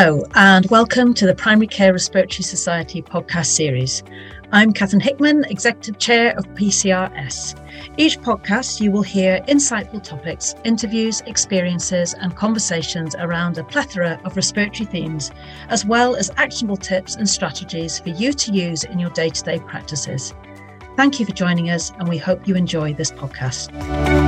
Hello, and welcome to the Primary Care Respiratory Society podcast series. I'm Catherine Hickman, Executive Chair of PCRS. Each podcast, you will hear insightful topics, interviews, experiences, and conversations around a plethora of respiratory themes, as well as actionable tips and strategies for you to use in your day to day practices. Thank you for joining us, and we hope you enjoy this podcast.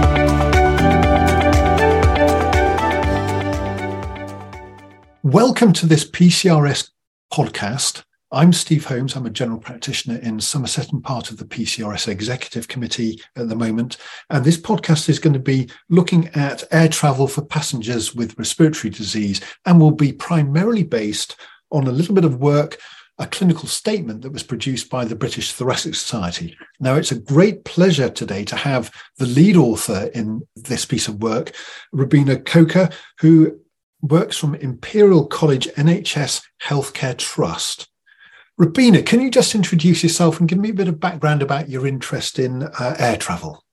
Welcome to this PCRS podcast. I'm Steve Holmes. I'm a general practitioner in Somerset and part of the PCRS Executive Committee at the moment. And this podcast is going to be looking at air travel for passengers with respiratory disease and will be primarily based on a little bit of work, a clinical statement that was produced by the British Thoracic Society. Now, it's a great pleasure today to have the lead author in this piece of work, Robina Coker, who works from Imperial College NHS Healthcare Trust. Robina, can you just introduce yourself and give me a bit of background about your interest in uh, air travel?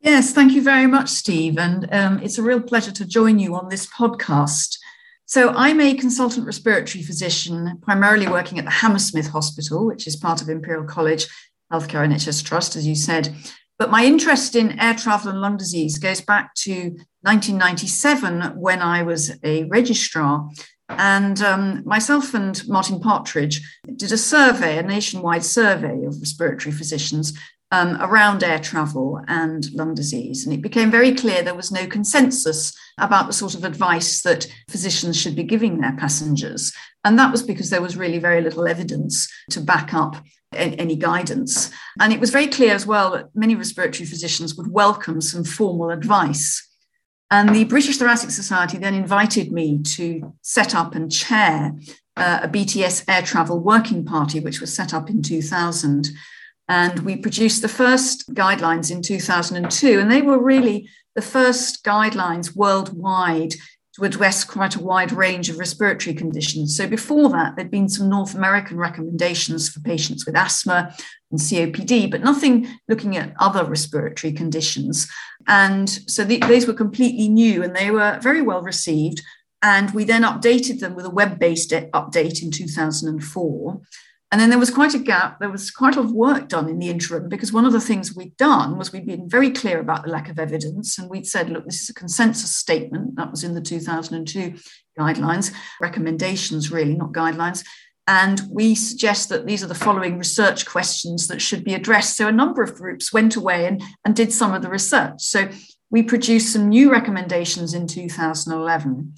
Yes, thank you very much, Steve. And um, it's a real pleasure to join you on this podcast. So, I'm a consultant respiratory physician, primarily working at the Hammersmith Hospital, which is part of Imperial College Healthcare NHS Trust, as you said. But my interest in air travel and lung disease goes back to 1997 when I was a registrar. And um, myself and Martin Partridge did a survey, a nationwide survey of respiratory physicians um, around air travel and lung disease. And it became very clear there was no consensus about the sort of advice that physicians should be giving their passengers. And that was because there was really very little evidence to back up any guidance. And it was very clear as well that many respiratory physicians would welcome some formal advice. And the British Thoracic Society then invited me to set up and chair uh, a BTS air travel working party, which was set up in 2000. And we produced the first guidelines in 2002. And they were really the first guidelines worldwide to address quite a wide range of respiratory conditions. So before that, there'd been some North American recommendations for patients with asthma and COPD, but nothing looking at other respiratory conditions. And so the, these were completely new and they were very well received. And we then updated them with a web based update in 2004. And then there was quite a gap. There was quite a lot of work done in the interim because one of the things we'd done was we'd been very clear about the lack of evidence. And we'd said, look, this is a consensus statement. That was in the 2002 guidelines, recommendations, really, not guidelines. And we suggest that these are the following research questions that should be addressed. So a number of groups went away and, and did some of the research. So we produced some new recommendations in 2011.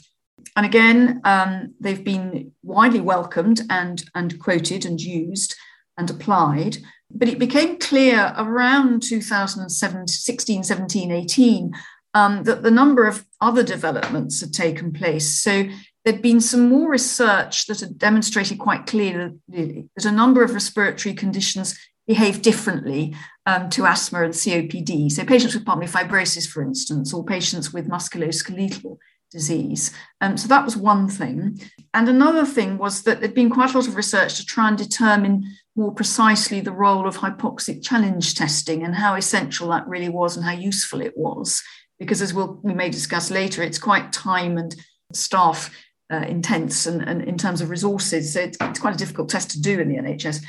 And again, um, they've been widely welcomed and, and quoted and used and applied. But it became clear around 2016, 17, 18 um, that the number of other developments had taken place. So there'd been some more research that had demonstrated quite clearly that a number of respiratory conditions behave differently um, to asthma and COPD. So patients with pulmonary fibrosis, for instance, or patients with musculoskeletal disease. Um, so that was one thing. And another thing was that there'd been quite a lot of research to try and determine more precisely the role of hypoxic challenge testing and how essential that really was and how useful it was. Because as we'll, we may discuss later, it's quite time and staff uh, intense and, and, in terms of resources. So it's, it's quite a difficult test to do in the NHS.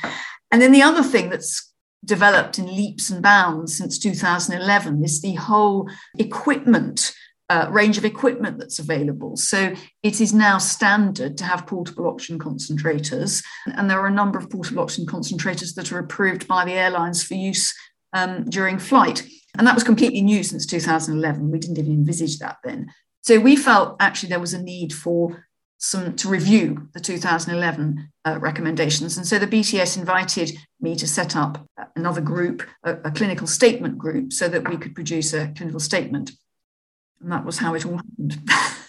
And then the other thing that's developed in leaps and bounds since 2011 is the whole equipment uh, range of equipment that's available. So it is now standard to have portable oxygen concentrators, and there are a number of portable oxygen concentrators that are approved by the airlines for use um, during flight. And that was completely new since 2011. We didn't even envisage that then. So we felt actually there was a need for some to review the 2011 uh, recommendations. And so the BTS invited me to set up another group, a, a clinical statement group, so that we could produce a clinical statement. And that was how it all happened.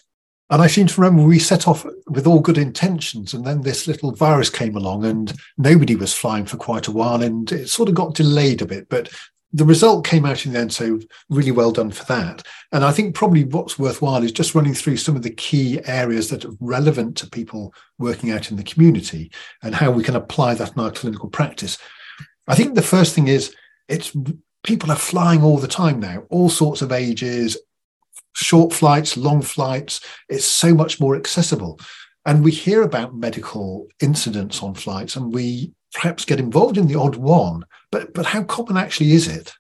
And I seem to remember we set off with all good intentions, and then this little virus came along, and nobody was flying for quite a while, and it sort of got delayed a bit. But the result came out in the end, so really well done for that. And I think probably what's worthwhile is just running through some of the key areas that are relevant to people working out in the community and how we can apply that in our clinical practice. I think the first thing is it's people are flying all the time now, all sorts of ages, short flights, long flights. It's so much more accessible. And we hear about medical incidents on flights and we perhaps get involved in the odd one, but, but how common actually is it?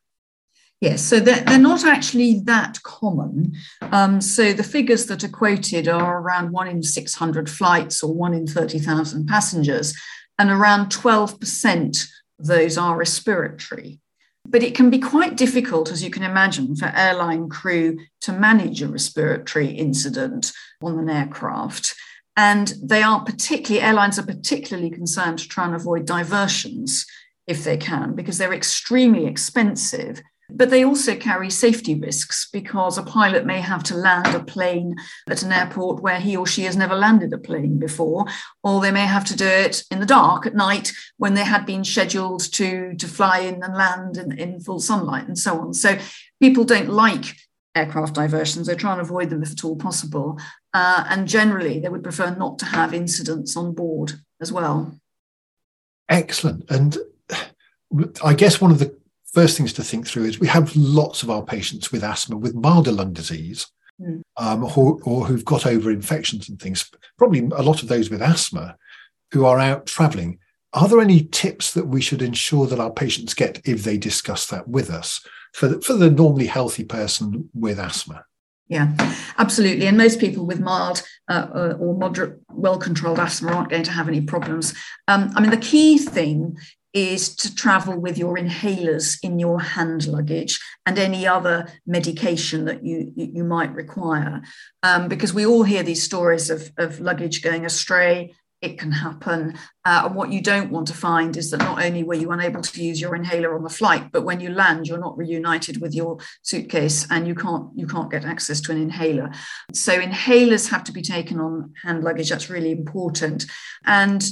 Yes, so they're, they're not actually that common. Um, so the figures that are quoted are around one in 600 flights or one in 30,000 passengers, and around 12% of those are respiratory. But it can be quite difficult, as you can imagine, for airline crew to manage a respiratory incident on an aircraft. And they are particularly, airlines are particularly concerned to try and avoid diversions if they can, because they're extremely expensive. But they also carry safety risks because a pilot may have to land a plane at an airport where he or she has never landed a plane before, or they may have to do it in the dark at night when they had been scheduled to, to fly in and land in, in full sunlight and so on. So people don't like aircraft diversions. They try and avoid them if at all possible. Uh, and generally, they would prefer not to have incidents on board as well. Excellent. And I guess one of the first things to think through is we have lots of our patients with asthma with milder lung disease mm. um, or, or, who've got over infections and things, probably a lot of those with asthma who are out traveling. Are there any tips that we should ensure that our patients get if they discuss that with us for the, for the normally healthy person with asthma? Yeah, absolutely. And most people with mild uh, uh or moderate, well controlled asthma aren't going to have any problems. Um, I mean, the key thing is to travel with your inhalers in your hand luggage and any other medication that you, you might require. Um, because we all hear these stories of, of luggage going astray. It can happen. Uh, and what you don't want to find is that not only were you unable to use your inhaler on the flight, but when you land, you're not reunited with your suitcase and you can't you can't get access to an inhaler. So inhalers have to be taken on hand luggage. That's really important. And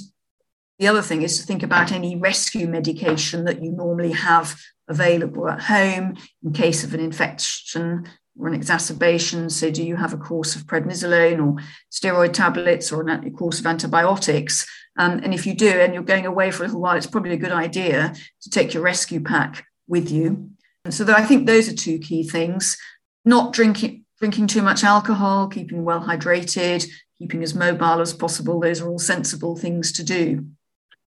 the other thing is to think about any rescue medication that you normally have available at home in case of an infection or an exacerbation. So, do you have a course of prednisolone or steroid tablets or a course of antibiotics? Um, and if you do, and you're going away for a little while, it's probably a good idea to take your rescue pack with you. And so, I think those are two key things: not drinking drinking too much alcohol, keeping well hydrated, keeping as mobile as possible. Those are all sensible things to do.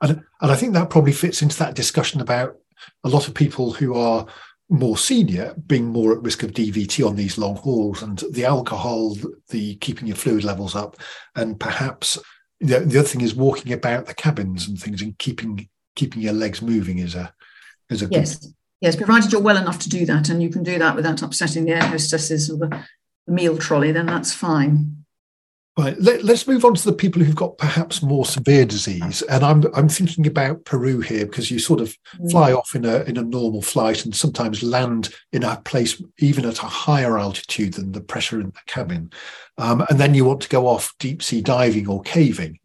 And, and I think that probably fits into that discussion about a lot of people who are more senior being more at risk of DVT on these long hauls and the alcohol, the keeping your fluid levels up, and perhaps the, the other thing is walking about the cabins and things and keeping keeping your legs moving is a is a yes. Good... Yes, provided you're well enough to do that and you can do that without upsetting the air hostesses or the meal trolley, then that's fine. Right. Let, us move on to the people who've got perhaps more severe disease, and I'm I'm thinking about Peru here because you sort of mm. fly off in a in a normal flight and sometimes land in a place even at a higher altitude than the pressure in the cabin, um, and then you want to go off deep sea diving or caving.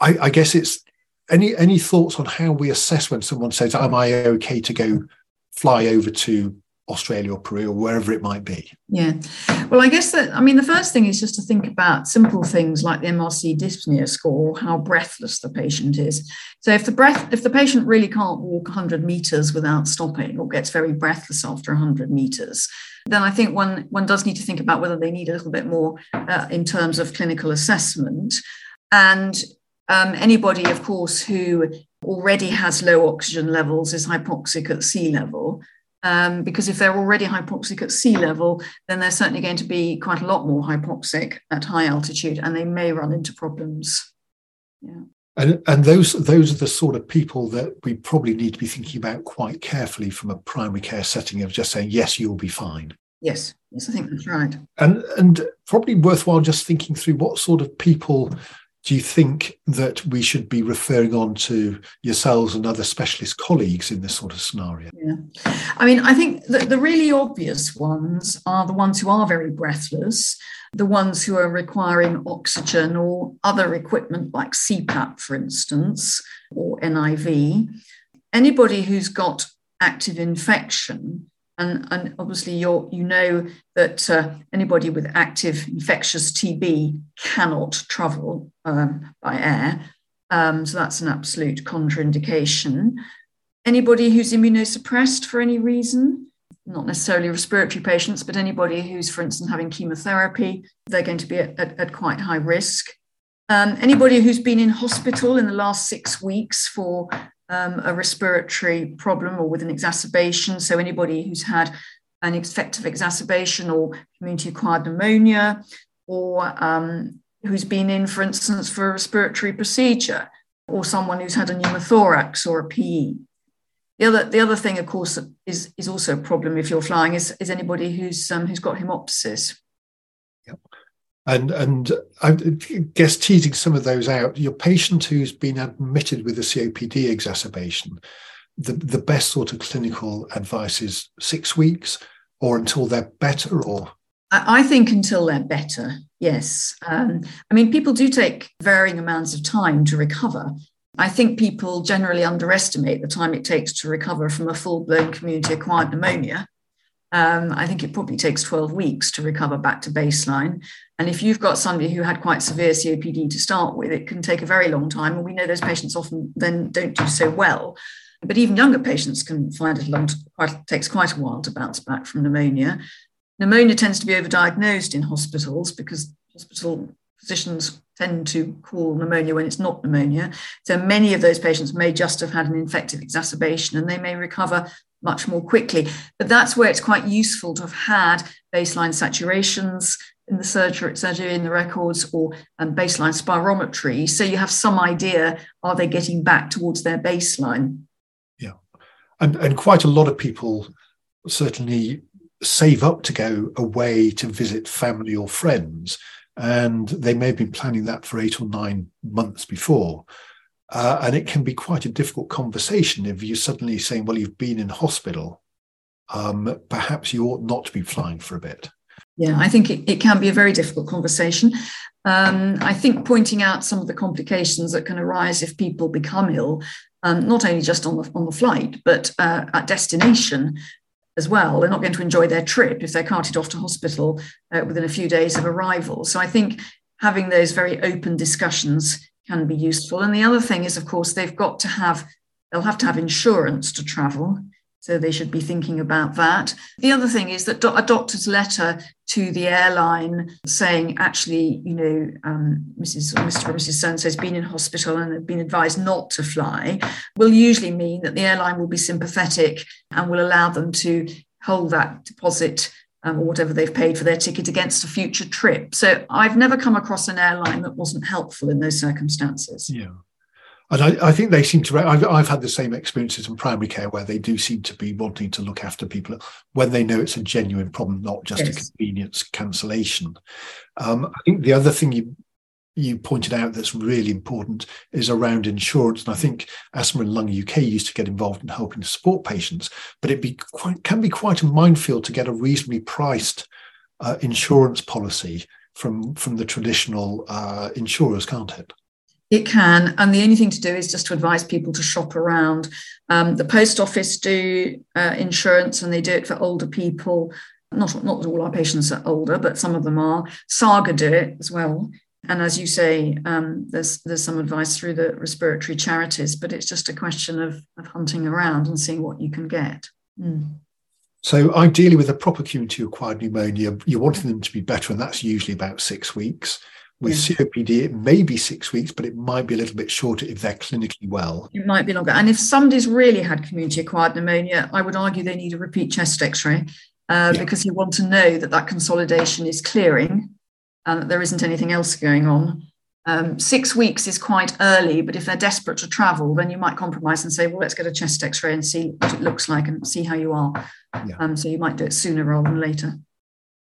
I, I guess it's any any thoughts on how we assess when someone says, "Am I okay to go fly over to Australia or Peru or wherever it might be? Yeah. Well, I guess that, I mean, the first thing is just to think about simple things like the MRC dyspnea score, how breathless the patient is. So if the breath, if the patient really can't walk 100 meters without stopping or gets very breathless after 100 meters, then I think one, one does need to think about whether they need a little bit more uh, in terms of clinical assessment. And um, anybody, of course, who already has low oxygen levels is hypoxic at sea level um, because if they're already hypoxic at sea level, then they're certainly going to be quite a lot more hypoxic at high altitude, and they may run into problems. Yeah. And, and those those are the sort of people that we probably need to be thinking about quite carefully from a primary care setting of just saying yes, you'll be fine. Yes, yes, I think that's right. And and probably worthwhile just thinking through what sort of people do you think that we should be referring on to yourselves and other specialist colleagues in this sort of scenario? Yeah. I mean, I think that the really obvious ones are the ones who are very breathless, the ones who are requiring oxygen or other equipment like CPAP, for instance, or NIV. Anybody who's got active infection and, and obviously, you you know that uh, anybody with active infectious TB cannot travel um, by air. Um, so that's an absolute contraindication. Anybody who's immunosuppressed for any reason, not necessarily respiratory patients, but anybody who's, for instance, having chemotherapy, they're going to be at, at, at quite high risk. Um, anybody who's been in hospital in the last six weeks for um, a respiratory problem or with an exacerbation. So, anybody who's had an effective exacerbation or community acquired pneumonia, or um, who's been in, for instance, for a respiratory procedure, or someone who's had a pneumothorax or a PE. The other, the other thing, of course, is, is also a problem if you're flying is, is anybody who's um, who's got hemoptysis. And and I guess teasing some of those out, your patient who's been admitted with a COPD exacerbation, the, the best sort of clinical advice is six weeks or until they're better or I think until they're better, yes. Um, I mean, people do take varying amounts of time to recover. I think people generally underestimate the time it takes to recover from a full blown community acquired pneumonia. Um, I think it probably takes 12 weeks to recover back to baseline. And if you've got somebody who had quite severe COPD to start with, it can take a very long time. And we know those patients often then don't do so well. But even younger patients can find it long, quite, takes quite a while to bounce back from pneumonia. Pneumonia tends to be overdiagnosed in hospitals because hospital physicians tend to call pneumonia when it's not pneumonia. So many of those patients may just have had an infective exacerbation and they may recover much more quickly. But that's where it's quite useful to have had baseline saturations in the surgery, surgery in the records or um, baseline spirometry. So you have some idea are they getting back towards their baseline? Yeah. And, and quite a lot of people certainly save up to go away to visit family or friends. And they may have been planning that for eight or nine months before. Uh, and it can be quite a difficult conversation if you're suddenly saying, well, you've been in hospital. Um, perhaps you ought not to be flying for a bit. Yeah, I think it, it can be a very difficult conversation. Um, I think pointing out some of the complications that can arise if people become ill, um, not only just on the on the flight, but uh, at destination, as well. They're not going to enjoy their trip if they're carted off to hospital uh, within a few days of arrival. So I think having those very open discussions can be useful. And the other thing is, of course, they've got to have, they'll have to have insurance to travel. So they should be thinking about that. The other thing is that a doctor's letter to the airline saying, actually, you know, um, Mrs. or Mr. or Mrs. So has been in hospital and have been advised not to fly, will usually mean that the airline will be sympathetic and will allow them to hold that deposit um, or whatever they've paid for their ticket against a future trip. So I've never come across an airline that wasn't helpful in those circumstances. Yeah. And I, I, think they seem to. I've, I've, had the same experiences in primary care where they do seem to be wanting to look after people when they know it's a genuine problem, not just yes. a convenience cancellation. Um, I think the other thing you you pointed out that's really important is around insurance. And I think Asthma and Lung UK used to get involved in helping to support patients, but it be quite, can be quite a minefield to get a reasonably priced uh, insurance policy from from the traditional uh, insurers, can't it? It can, and the only thing to do is just to advise people to shop around. Um, the post office do uh, insurance, and they do it for older people. Not not all our patients are older, but some of them are. Saga do it as well. And as you say, um, there's there's some advice through the respiratory charities, but it's just a question of, of hunting around and seeing what you can get. Mm. So ideally, with a proper community acquired pneumonia, you're wanting them to be better, and that's usually about six weeks. With yeah. COPD, it may be six weeks, but it might be a little bit shorter if they're clinically well. It might be longer. And if somebody's really had community acquired pneumonia, I would argue they need a repeat chest x ray uh, yeah. because you want to know that that consolidation is clearing and that there isn't anything else going on. Um, six weeks is quite early, but if they're desperate to travel, then you might compromise and say, well, let's get a chest x ray and see what it looks like and see how you are. Yeah. Um, so you might do it sooner rather than later.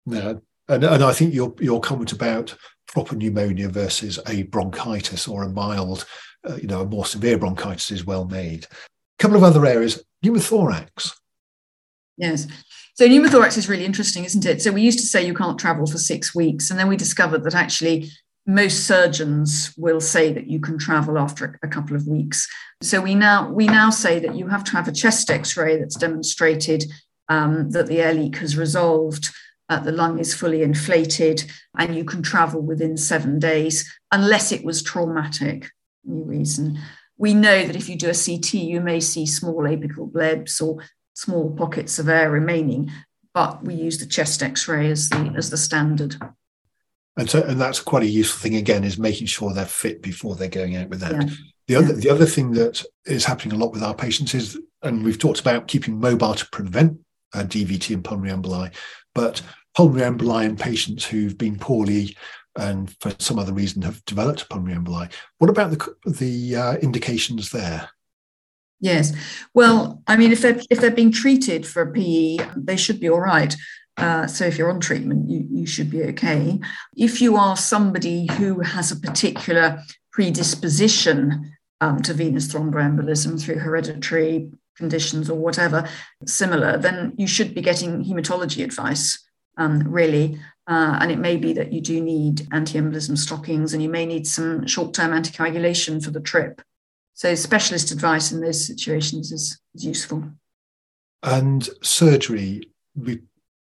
Yeah. And, and I think your, your comment about proper pneumonia versus a bronchitis or a mild, uh, you know, a more severe bronchitis is well made. A couple of other areas, pneumothorax. Yes. So pneumothorax is really interesting, isn't it? So we used to say you can't travel for six weeks, and then we discovered that actually most surgeons will say that you can travel after a couple of weeks. So we now we now say that you have to have a chest X-ray that's demonstrated um, that the air leak has resolved uh, the lung is fully inflated, and you can travel within seven days unless it was traumatic. Reason. We know that if you do a CT, you may see small apical blebs or small pockets of air remaining, but we use the chest X-ray as the as the standard. And so, and that's quite a useful thing again, is making sure they're fit before they're going out with that. Yeah. The other, yeah. the other thing that is happening a lot with our patients is, and we've talked about keeping mobile to prevent uh, DVT and pulmonary emboli, but pulmonary emboli in patients who've been poorly and for some other reason have developed pulmonary emboli. What about the the uh, indications there? Yes, well, I mean, if they're if they're being treated for PE, they should be all right. Uh, so if you're on treatment, you, you should be okay. If you are somebody who has a particular predisposition um, to venous thromboembolism through hereditary conditions or whatever similar, then you should be getting hematology advice, um, really. Uh, and it may be that you do need anti-embolism stockings and you may need some short-term anticoagulation for the trip. So specialist advice in those situations is, is useful. And surgery, we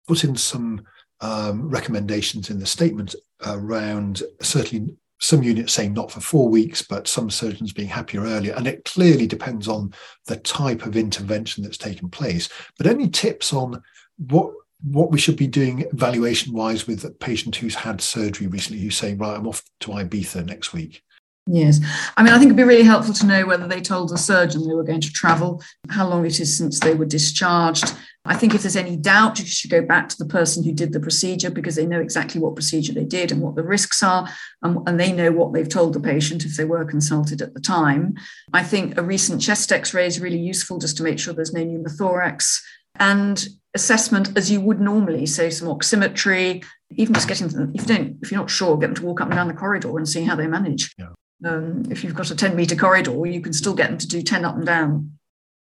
put in some um, recommendations in the statement around certainly some units saying not for four weeks, but some surgeons being happier earlier. And it clearly depends on the type of intervention that's taken place. But any tips on what what we should be doing evaluation wise with a patient who's had surgery recently who's saying, right, I'm off to Ibiza next week? Yes. I mean, I think it'd be really helpful to know whether they told the surgeon they were going to travel, how long it is since they were discharged. I think if there's any doubt, you should go back to the person who did the procedure because they know exactly what procedure they did and what the risks are, and, and they know what they've told the patient if they were consulted at the time. I think a recent chest x ray is really useful just to make sure there's no pneumothorax. And assessment as you would normally, so some oximetry, even just getting them, if you don't, if you're not sure, get them to walk up and down the corridor and see how they manage. Yeah. Um, if you've got a 10 meter corridor, you can still get them to do 10 up and down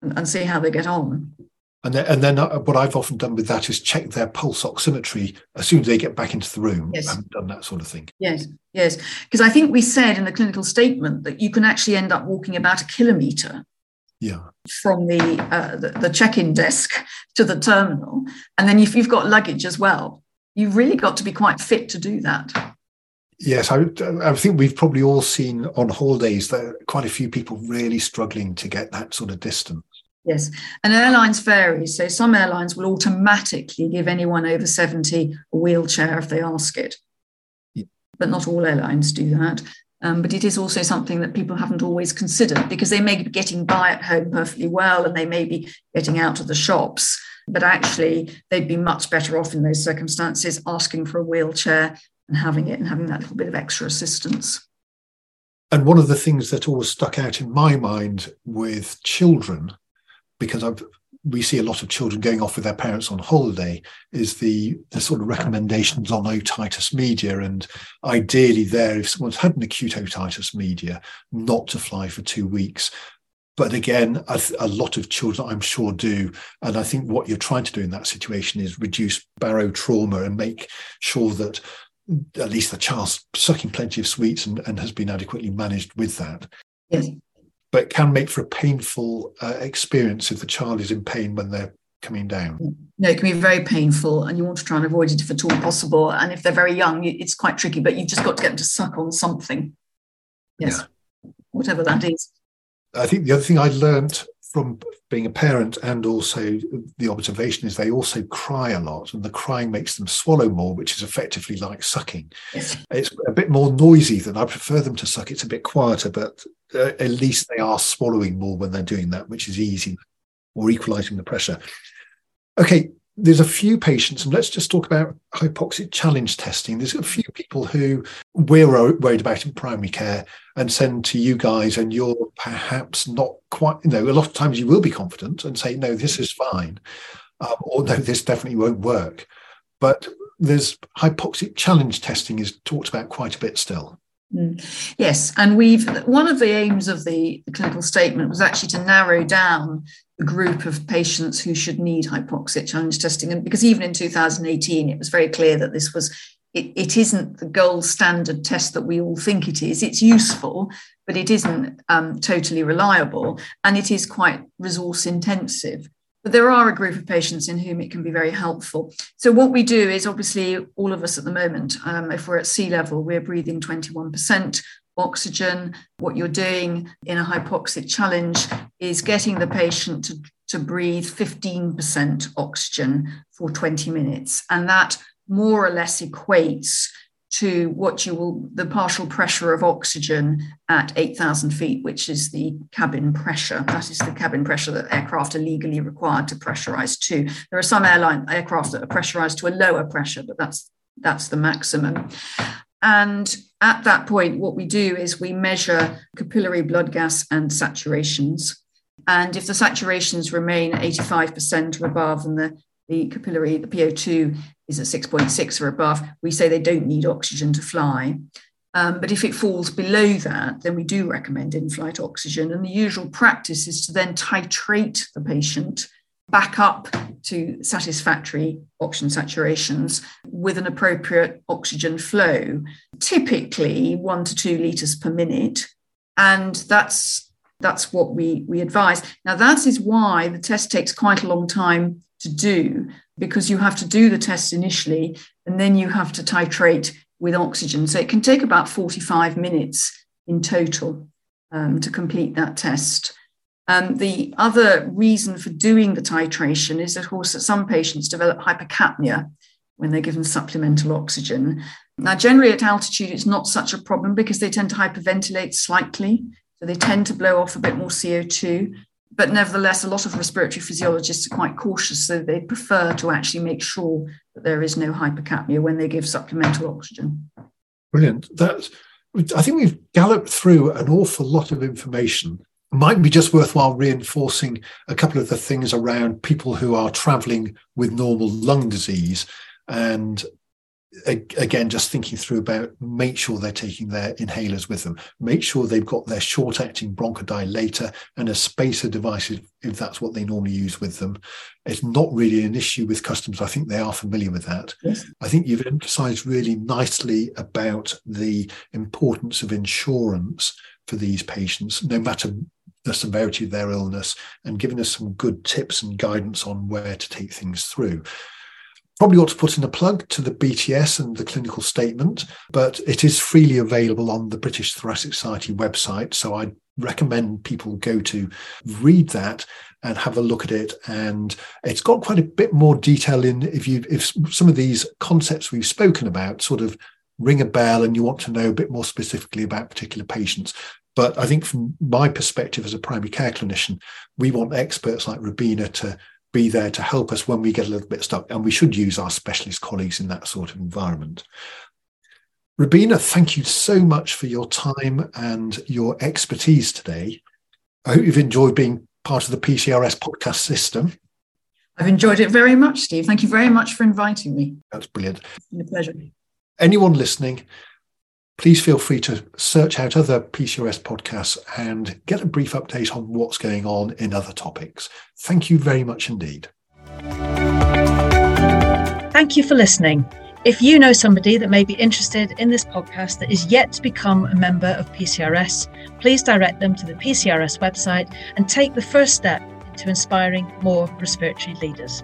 and, and see how they get on. And then, and then uh, what I've often done with that is check their pulse oximetry as soon as they get back into the room. Yes. and done that sort of thing. Yes, yes. Because I think we said in the clinical statement that you can actually end up walking about a kilometre yeah. from the, uh, the, the check-in desk to the terminal, and then if you've got luggage as well, you've really got to be quite fit to do that. Yes, I, I think we've probably all seen on holidays that quite a few people really struggling to get that sort of distance. Yes, and airlines vary. So some airlines will automatically give anyone over 70 a wheelchair if they ask it. Yeah. But not all airlines do that. Um, but it is also something that people haven't always considered because they may be getting by at home perfectly well and they may be getting out of the shops. But actually, they'd be much better off in those circumstances asking for a wheelchair and having it and having that little bit of extra assistance. And one of the things that always stuck out in my mind with children, because I've we see a lot of children going off with their parents on holiday is the the sort of recommendations on otitis media. And ideally there if someone's had an acute otitis media not to fly for two weeks. But again a, a, lot of children i'm sure do. And i think what you're trying to do in that situation is reduce barotrauma and make sure that at least the child's sucking plenty of sweets and, and has been adequately managed with that yes but can make for a painful uh, experience if the child is in pain when they're coming down. No, it can be very painful, and you want to try and avoid it if at all possible. And if they're very young, it's quite tricky, but you've just got to get them to suck on something. Yes, yeah. whatever that is. I think the other thing I learned from being a parent and also the observation is they also cry a lot and the crying makes them swallow more which is effectively like sucking yes. it's a bit more noisy than i prefer them to suck it's a bit quieter but uh, at least they are swallowing more when they're doing that which is easy or equalizing the pressure okay there's a few patients, and let's just talk about hypoxic challenge testing. There's a few people who we're worried about in primary care and send to you guys, and you're perhaps not quite, you know, a lot of times you will be confident and say, no, this is fine, um, or no, this definitely won't work. But there's hypoxic challenge testing is talked about quite a bit still. Mm. Yes, and we've one of the aims of the, the, clinical statement was actually to narrow down the group of patients who should need hypoxic challenge testing, and because even in 2018 it was very clear that this was it, it isn't the gold standard test that we all think it is. It's useful, but it isn't um, totally reliable, and it is quite resource intensive. But there are a group of patients in whom it can be very helpful. So, what we do is obviously all of us at the moment, um, if we're at sea level, we're breathing 21% oxygen. What you're doing in a hypoxic challenge is getting the patient to, to breathe 15% oxygen for 20 minutes. And that more or less equates to what you will, the partial pressure of oxygen at 8,000 feet, which is the cabin pressure. That is the cabin pressure that aircraft are legally required to pressurize to. There are some airline aircraft that are pressurized to a lower pressure, but that's that's the maximum. And at that point, what we do is we measure capillary blood gas and saturations. And if the saturations remain 85% or above and the, the capillary, the PO2 is at 6.6 or above, we say they don't need oxygen to fly. Um, but if it falls below that, then we do recommend in flight oxygen. And the usual practice is to then titrate the patient back up to satisfactory oxygen saturations with an appropriate oxygen flow, typically one to two litres per minute. And that's that's what we, we advise. Now, that is why the test takes quite a long time to do, because you have to do the test initially and then you have to titrate with oxygen. So it can take about 45 minutes in total um, to complete that test. Um, the other reason for doing the titration is, of course, that some patients develop hypercapnia when they're given supplemental oxygen. Now, generally at altitude, it's not such a problem because they tend to hyperventilate slightly. So they tend to blow off a bit more CO2. But nevertheless, a lot of respiratory physiologists are quite cautious. So they prefer to actually make sure that there is no hypercapnia when they give supplemental oxygen. Brilliant. That's, I think we've galloped through an awful lot of information might be just worthwhile reinforcing a couple of the things around people who are traveling with normal lung disease and again just thinking through about make sure they're taking their inhalers with them make sure they've got their short acting bronchodilator and a spacer device if that's what they normally use with them it's not really an issue with customs. i think they are familiar with that yes. i think you've emphasized really nicely about the importance of insurance for these patients no matter the severity of their illness and giving us some good tips and guidance on where to take things through. Probably ought to put in a plug to the BTS and the clinical statement, but it is freely available on the British Thoracic Society website. So I recommend people go to read that and have a look at it and it's got quite a bit more detail in if you if some of these concepts we've spoken about sort of ring a bell and you want to know a bit more specifically about particular patients but I think from my perspective as a primary care clinician, we want experts like Robina to be there to help us when we get a little bit stuck. And we should use our specialist colleagues in that sort of environment. Robina, thank you so much for your time and your expertise today. I hope you've enjoyed being part of the PCRS podcast system. I've enjoyed it very much, Steve. Thank you very much for inviting me. That's brilliant. It's been a pleasure. Anyone listening, please feel free to search out other PCRS podcasts and get a brief update on what's going on in other topics. Thank you very much indeed. Thank you for listening. If you know somebody that may be interested in this podcast that is yet to become a member of PCRS, please direct them to the PCRS website and take the first step to inspiring more respiratory leaders.